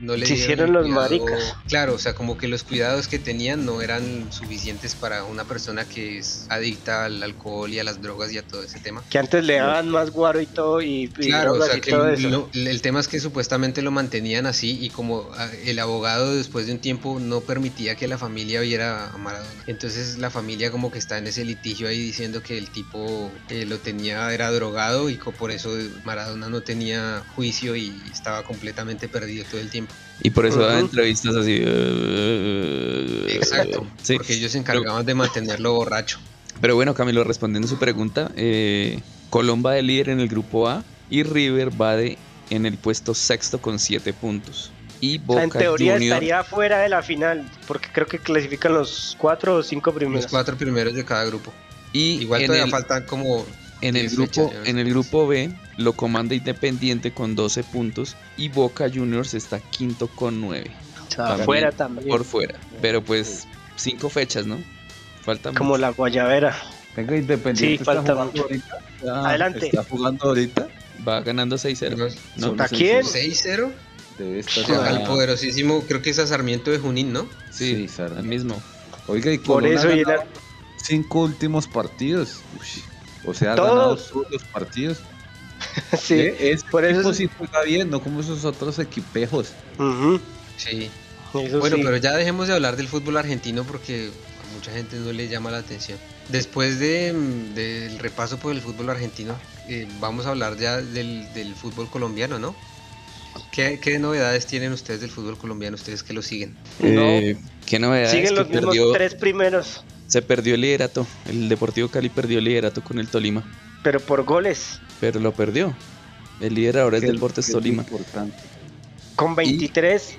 no le Se dieron hicieron los cuidado- maricas. Claro, o sea, como que los cuidados que tenían no eran suficientes para una persona que es adicta al alcohol y a las drogas y a todo ese tema. Que antes le daban más guaro y todo y, y Claro, o drogas sea, y que todo el, eso. lo- el tema es que supuestamente lo mantenían así y como ah, el abogado después de un tiempo no permitía que la familia viera a Maradona. Entonces la familia como que está en ese litigio ahí diciendo que el tipo eh, lo tenía, era drogado y por eso Maradona no tenía juicio y estaba completamente perdido todo el tiempo. Y por eso da Ujú. entrevistas así. eh, Exacto, Sí. porque ellos se encargaban de mantenerlo borracho. Pero bueno, Camilo, respondiendo a su pregunta, eh, Colón va de líder en el grupo A y River va de en el puesto sexto con 7 puntos. Y O sea, Boca en teoría Junior, estaría fuera de la final, porque creo que clasifican los cuatro o cinco primeros. Los cuatro primeros de cada grupo. Y Igual en todavía el, faltan como en el 10 grupo fechas, en el grupo B lo comanda Independiente con 12 puntos y Boca Juniors está quinto con 9 O sea, También. por fuera. Pero pues cinco fechas, ¿no? Falta Como mucho. la guayabera. Venga, Independiente Sí, está falta jugando mucho. ahorita. Ya Adelante. Está jugando ahorita. va ganando 6-0. ¿no? ¿A quién? 6-0 Debe estar Ah. al poderosísimo, creo que es a Sarmiento de Junín, ¿no? Sí, Sí, Sara. al mismo. Oiga, y Por eso ganado era- cinco últimos partidos. Uy, O sea, ha ganado todos los partidos. sí. Eh, Ese por eso es- sí juega bien, no como esos otros equipejos. Sí. eso Bueno, sí. pero ya dejemos de hablar del fútbol argentino porque a mucha gente no le llama la atención. Después de, mm, del repaso por el fútbol argentino, eh, vamos a hablar ya del, del fútbol colombiano, ¿no? ¿Qué, qué novedades tienen ustedes del fútbol colombiano, ustedes que lo siguen? No. Eh, ¿Qué novedad es Siguen que los mismos perdió, tres primeros, se perdió el liderato. El Deportivo Cali perdió el liderato con el Tolima, pero por goles. pero lo perdió. El líder ahora es Deportes Tolima importante. Con 23.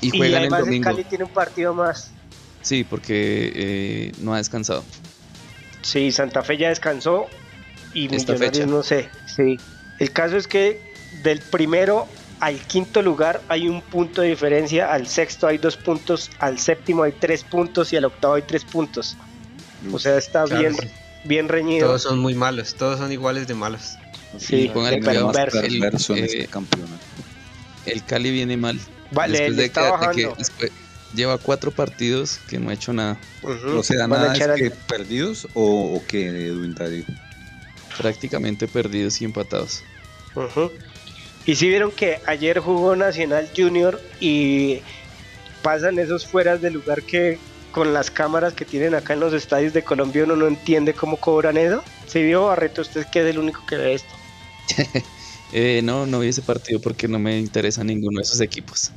y Y, juegan el además el domingo. Cali tiene un partido más. Sí, porque eh, no ha descansado. Sí, Santa Fe ya descansó. y Esta Millonarios fecha. no sé. Sí. El caso es que del primero al quinto lugar hay un punto de diferencia, al sexto hay dos puntos, al séptimo hay tres puntos y al octavo hay tres puntos. O sea, está Claro, bien, sí. bien reñido. Todos son muy malos, todos son iguales de malos. Sí, perverso. el- en eh, este. El Cali viene mal. Vale, Después de está que- de bajando. que después- lleva cuatro partidos que no ha hecho nada. Ujú. O sea, Van a nada es que perdidos o, o que Edwin Darío. Prácticamente perdidos y empatados. Ujú. Y si vieron que ayer jugó Nacional Junior y pasan esos fueras de lugar que con las cámaras que tienen acá en los estadios de Colombia uno no entiende cómo cobran eso. Si vio Barreto, usted que es el único que ve esto. Eh, no, no vi ese partido porque no me interesa ninguno de esos equipos.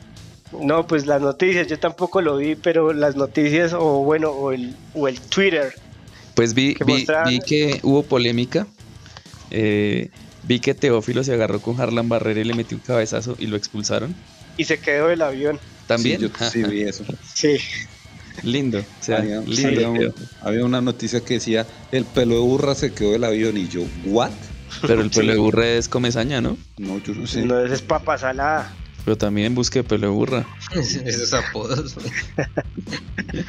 No, pues las noticias, yo tampoco lo vi, pero las noticias o bueno, o el, o el Twitter. Pues vi, Que vi, mostraban- vi que hubo polémica. Eh, vi que Teófilo se agarró con Harlan Barrera y le metió un cabezazo y lo expulsaron. Y se quedó el avión. También. Sí, yo sí vi eso. Sí. Lindo. O sea, había, lindo. había un- una noticia que decía, el pelo de burra se quedó del avión y yo, ¿what? Pero el pelo de burra es comezaña, ¿no? No, yo no sé. No, es papa salada. Pero también busque pelo de burra. Esos apodos.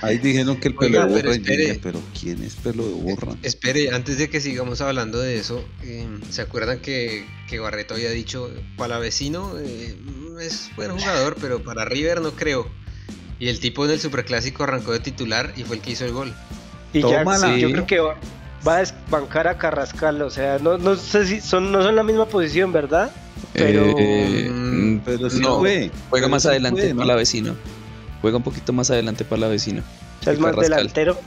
Ahí dijeron que el pelo Oiga, de pero burra, dije, espere. pero ¿quién es pelo de burra? Espere, antes de que sigamos hablando de eso, eh, ¿se acuerdan que, que Barreto había dicho, Palavecino eh, es buen jugador, pero para River no creo? Y el tipo en el Superclásico arrancó de titular y fue el que hizo el gol. Y ya, yo creo que va, va a desbancar a Carrascal, o sea, no, no sé si son, no son la misma posición, ¿verdad? Pero Eh, mm, Pero sí no, fue. juega pero más sí adelante fue, ¿no? para la vecino. Juega un poquito más adelante para la vecino. o sea, es más Carrascal. delantero.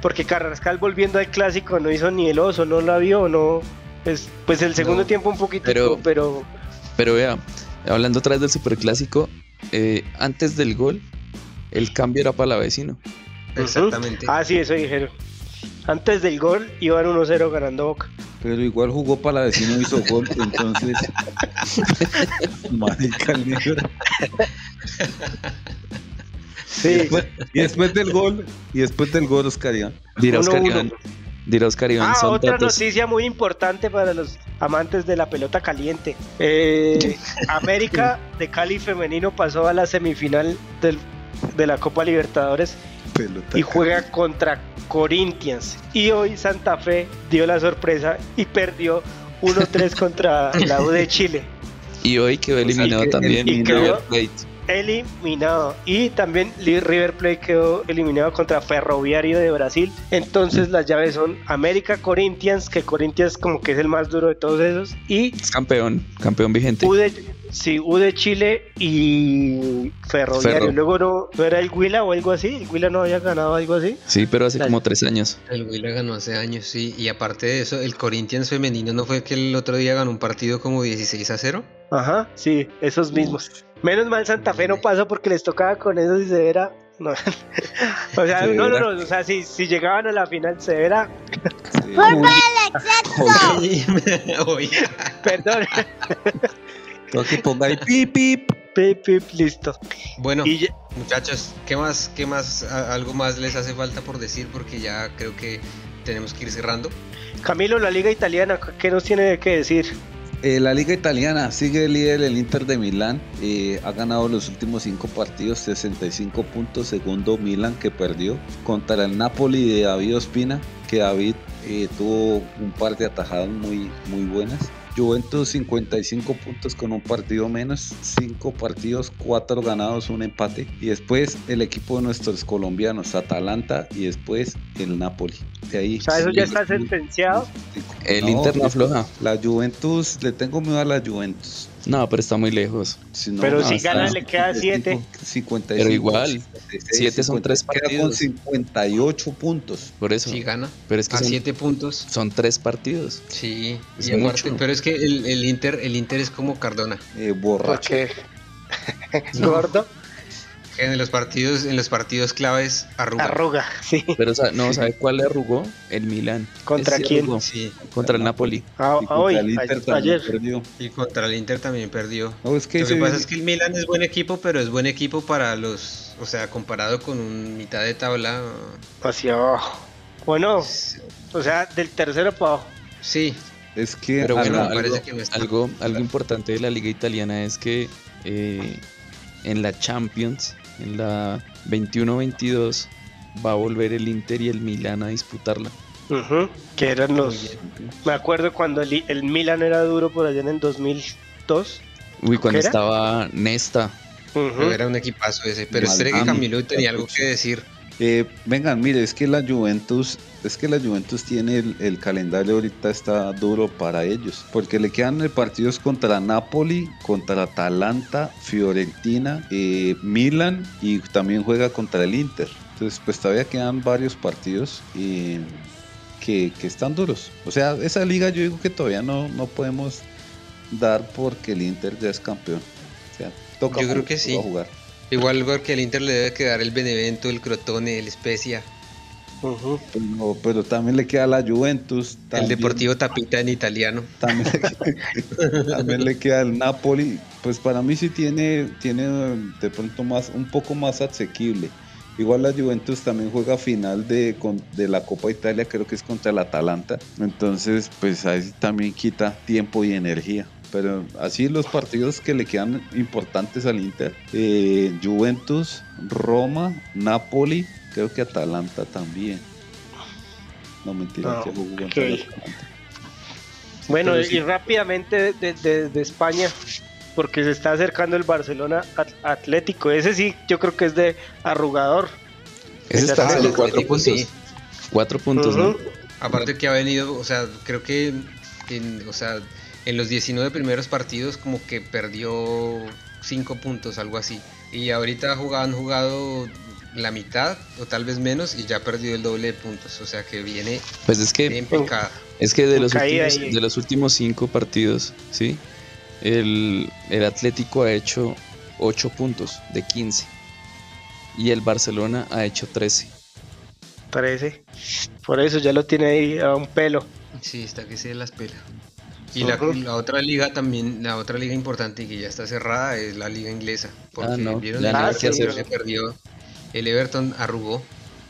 Porque Carrascal volviendo al clásico no hizo ni el oso, no la vio, no. Es, pues el segundo No, tiempo un poquito, pero- pero, Pero vea, hablando otra vez del superclásico, eh, antes del gol, el cambio era para la vecino. Exactamente. Ah, sí, eso dijeron. Antes del gol iban 1-0 ganando Boca. Pero igual jugó para la vecino hizo gol, entonces. Marica. Sí, Después- y después del gol, y después del gol, Oscar Iván. Dirá Uno, Oscar uno. Iván. Dirá Oscar Iván, Ah, otra datos. noticia muy importante para los amantes de la pelota caliente. Eh, América de Cali femenino pasó a la semifinal del- de la Copa Libertadores Pelota. y juega contra Corinthians. Y hoy Santa Fe dio la sorpresa y perdió 1-3 contra la U de Chile. Y hoy quedó eliminado también y River Plate. Eliminado. Y también River Plate quedó eliminado contra Ferroviario de Brasil. Entonces las llaves son América Corinthians, que Corinthians como que es el más duro de todos esos. Y Es campeón, campeón vigente. U de, sí, U de Chile y Ferroviario. Ferro. Luego no, no era el Huila o algo así. El Huila no había ganado algo así. Sí, pero hace La- como tres años. El Huila ganó hace años, sí. Y aparte de eso, el Corinthians femenino no fue que el otro día ganó un partido como 16 a 0. Ajá, sí, esos mismos. Menos mal Santa Fe no pasó porque les tocaba con eso y Severa. No. o sea, no, no, no, o sea, si, si llegaban a la final Severa, Sí. ¡Fútbol excepto! Oiga. perdón, Que ponga ahí pip, pip. pip, pip, listo. Bueno, Y ya- muchachos, ¿qué más, qué más, a- algo más les hace falta por decir? Porque ya creo que tenemos que ir cerrando. Camilo, la liga italiana, ¿qué nos tiene que decir? Eh, la liga italiana sigue líder el Inter de Milán. eh, ha ganado los últimos cinco partidos, 65 puntos. Segundo Milán que perdió contra el Napoli de David Ospina, que David eh, tuvo un par de atajadas muy, muy buenas. Juventus 55 puntos con un partido menos, 5 partidos, 4 ganados, un empate. Y después el equipo de nuestros colombianos, Atalanta y después el Napoli. De ahí, O sea, eso ya está sentenciado. El No, Inter no afloja. La Juventus, le tengo miedo a la Juventus. No, pero está muy lejos. Si no, Pero no, si gana, le queda 7. 55, Pero igual, 56, siete son tres queda con partidos. 58 puntos. Por eso. Sí gana. Pero es que A son, 7 puntos. son tres partidos. Sí, Es y aparte, mucho. pero es que el, el Inter, el Inter es como Cardona. Eh, borracho. Porque gordo, que En los partidos, en los partidos claves arruga. arruga, sí. Pero no, ¿sabe cuál le arrugó? El Milán. ¿Contra Ese quién? arrugó. Sí, Contra el Napoli. Ah, Y contra hoy, el Inter ayer. perdió. y contra el Inter también perdió. No, es que Lo que pasa es que el Milan es buen equipo, pero es buen equipo para los, o sea, comparado con un mitad de tabla. Hacia abajo. Bueno, o sea, del tercero para abajo. Sí, Es que Pero bueno, me parece algo, que no está. algo, algo importante de la liga italiana es que eh, en la Champions, en la 21-22, va a volver el Inter y el Milan a disputarla. Que eran los. Me acuerdo cuando el, el Milan era duro por allá en el 2002. Uy, cuando era? estaba Nesta. Ujú. No, era un equipazo ese. Pero espere que Camilo tenía algo que decir. Eh, vengan, mire, es que la Juventus, es que la Juventus tiene el, el calendario ahorita está duro para ellos, porque le quedan eh, partidos contra Napoli, contra Atalanta, Fiorentina, eh, Milan y también juega contra el Inter. Entonces, pues todavía quedan varios partidos eh, que, que están duros. O sea, esa liga yo digo que todavía no, no podemos dar porque el Inter ya es campeón. O sea, toca Yo creo que sí. jugar. Igual porque el Inter le debe quedar el Benevento, el Crotone, el Spezia, Ujú. Pero, pero también le queda la Juventus. el Deportivo Tapita en italiano. También, le- también le queda el Napoli. Pues para mí sí tiene, tiene de pronto más, un poco más asequible. Igual la Juventus también juega final de, con- de la Copa Italia, creo que es contra el Atalanta. Entonces, pues ahí también quita tiempo y energía. Pero así los partidos que le quedan importantes al Inter. eh, Juventus, Roma, Napoli, creo que Atalanta también. No mentira, que jugó contra el ok. Atalanta. Bueno, Pero y sí. rápidamente de, de- de España, porque se está acercando el Barcelona At- Atlético. Ese sí, yo creo que es de arrugador. Ese está el cuatro puntos. sí. Cuatro puntos, ¿no? Aparte que ha venido, o sea, creo que en, o sea, en los 19 primeros partidos como que perdió 5 puntos, algo así. Y ahorita han jugado la mitad o tal vez menos y ya ha perdido el doble de puntos. O sea que viene Pues es que bien picada. Es que de los, últimos, de los últimos cinco partidos, ¿sí? El, el Atlético ha hecho 8 puntos de 15. Y el Barcelona ha hecho 13. Parece. Por eso ya lo tiene ahí a un pelo. Sí, está que se las pela. Y la, la otra liga también, la otra liga importante y que ya está cerrada es la liga inglesa. Porque Ah, no, vieron ya el Everton se perdió. El Everton arrugó,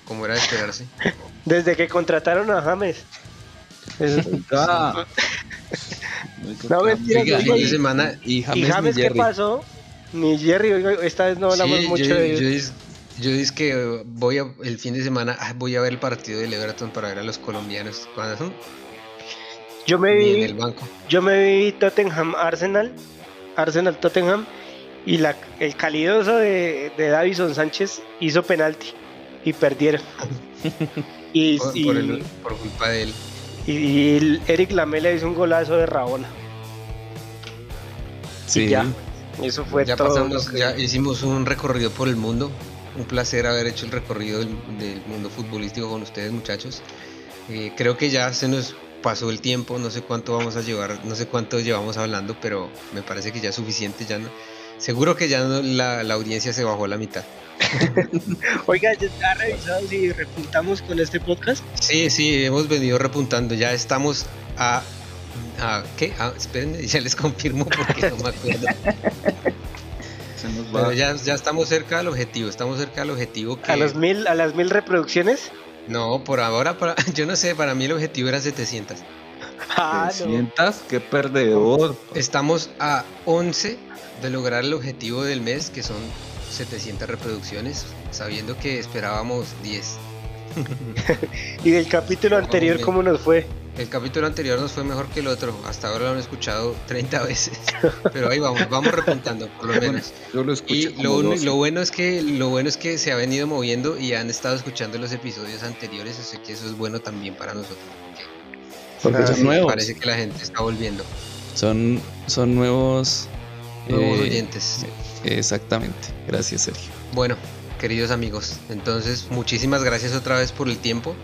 como era de esperarse. Desde que contrataron a James. Ah. No, mentira, Oiga, y- semana Y ¿Y James, qué Jerry. pasó? Ni Jerry, oiga, esta vez no hablamos Sí, mucho yo, de yo yo dis que voy a, el fin de semana ah, voy a ver el partido del Everton para ver a los colombianos. ¿Cuándo son? Yo me Ni en el vi, banco. yo me vi Tottenham Arsenal, Arsenal Tottenham, y la, el calidoso de, de Davison Sánchez hizo penalti y perdieron. y, Por, y- por el- por culpa de él. y- y Eric Lamela hizo un golazo de Rabona. Sí, ya. Eso fue Ya todo. pasamos, que- ya hicimos un recorrido por el mundo. Un placer haber hecho el recorrido del, del mundo futbolístico con ustedes, muchachos. Eh, creo que ya se nos pasó el tiempo, no sé cuánto vamos a llevar, no sé cuánto llevamos hablando, pero me parece que ya es suficiente. Ya no, seguro que ya no- la, la audiencia se bajó a la mitad. Oiga, ¿ya ha revisado si repuntamos con este podcast? Sí, sí, hemos venido repuntando. Ya estamos a. a ¿Qué? Ah, espérenme, ya les confirmo porque no me acuerdo. Se nos Pero va. ya, ya estamos cerca del objetivo. Estamos cerca del objetivo que. A los mil, a las mil reproducciones. No, por ahora, para, yo no sé, para mí el objetivo era 700. Ah, ¿Te no. sientas? ¡Qué perdedor! Estamos a 11 de lograr el objetivo del mes, que son 700 reproducciones, sabiendo que esperábamos 10. Y del capítulo anterior. ¿cómo nos fue? El capítulo anterior nos fue mejor que el otro, hasta ahora lo han escuchado 30 veces, pero ahí vamos, vamos repuntando por lo menos. Yo lo escuché Y lo, uni- 12. lo bueno es que lo bueno es que se ha venido moviendo y han estado escuchando los episodios anteriores, así que eso es bueno también para nosotros. Porque son nuevos. Parece que la gente está volviendo, Son, son nuevos. nuevos eh, oyentes. Exactamente. Gracias, Sergio. Bueno, queridos amigos, entonces muchísimas gracias otra vez por el tiempo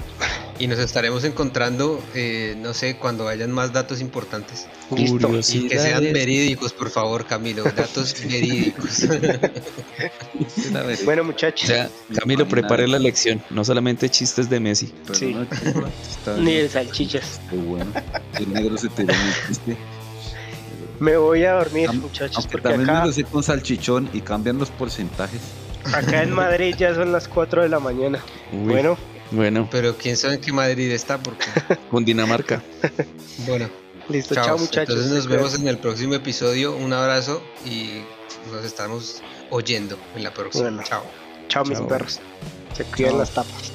y nos estaremos encontrando, eh, no sé, cuando hayan más datos importantes. Listo. Y que sean verídicos, por favor, Camilo, datos verídicos. Bueno, O muchachos. sea, Camilo, prepare la lección. No solamente chistes de Messi. Sí. Ni de salchichas. qué bueno. El negro se tiró triste. Me voy a dormir, Am- muchachos, Aunque porque también me lo sé con salchichón y cambian los porcentajes. acá en Madrid ya son las 4 de la mañana. Uy, Bueno, Bueno, Pero quién sabe en qué Madrid está, porque, con Dinamarca. bueno, Listo, Chao, chao, muchachos. Entonces nos vemos en el próximo episodio. Un abrazo y nos estamos oyendo en la próxima. Bueno. Chao. Chao, mis Chao. perros. Se cuidan Chao. las tapas.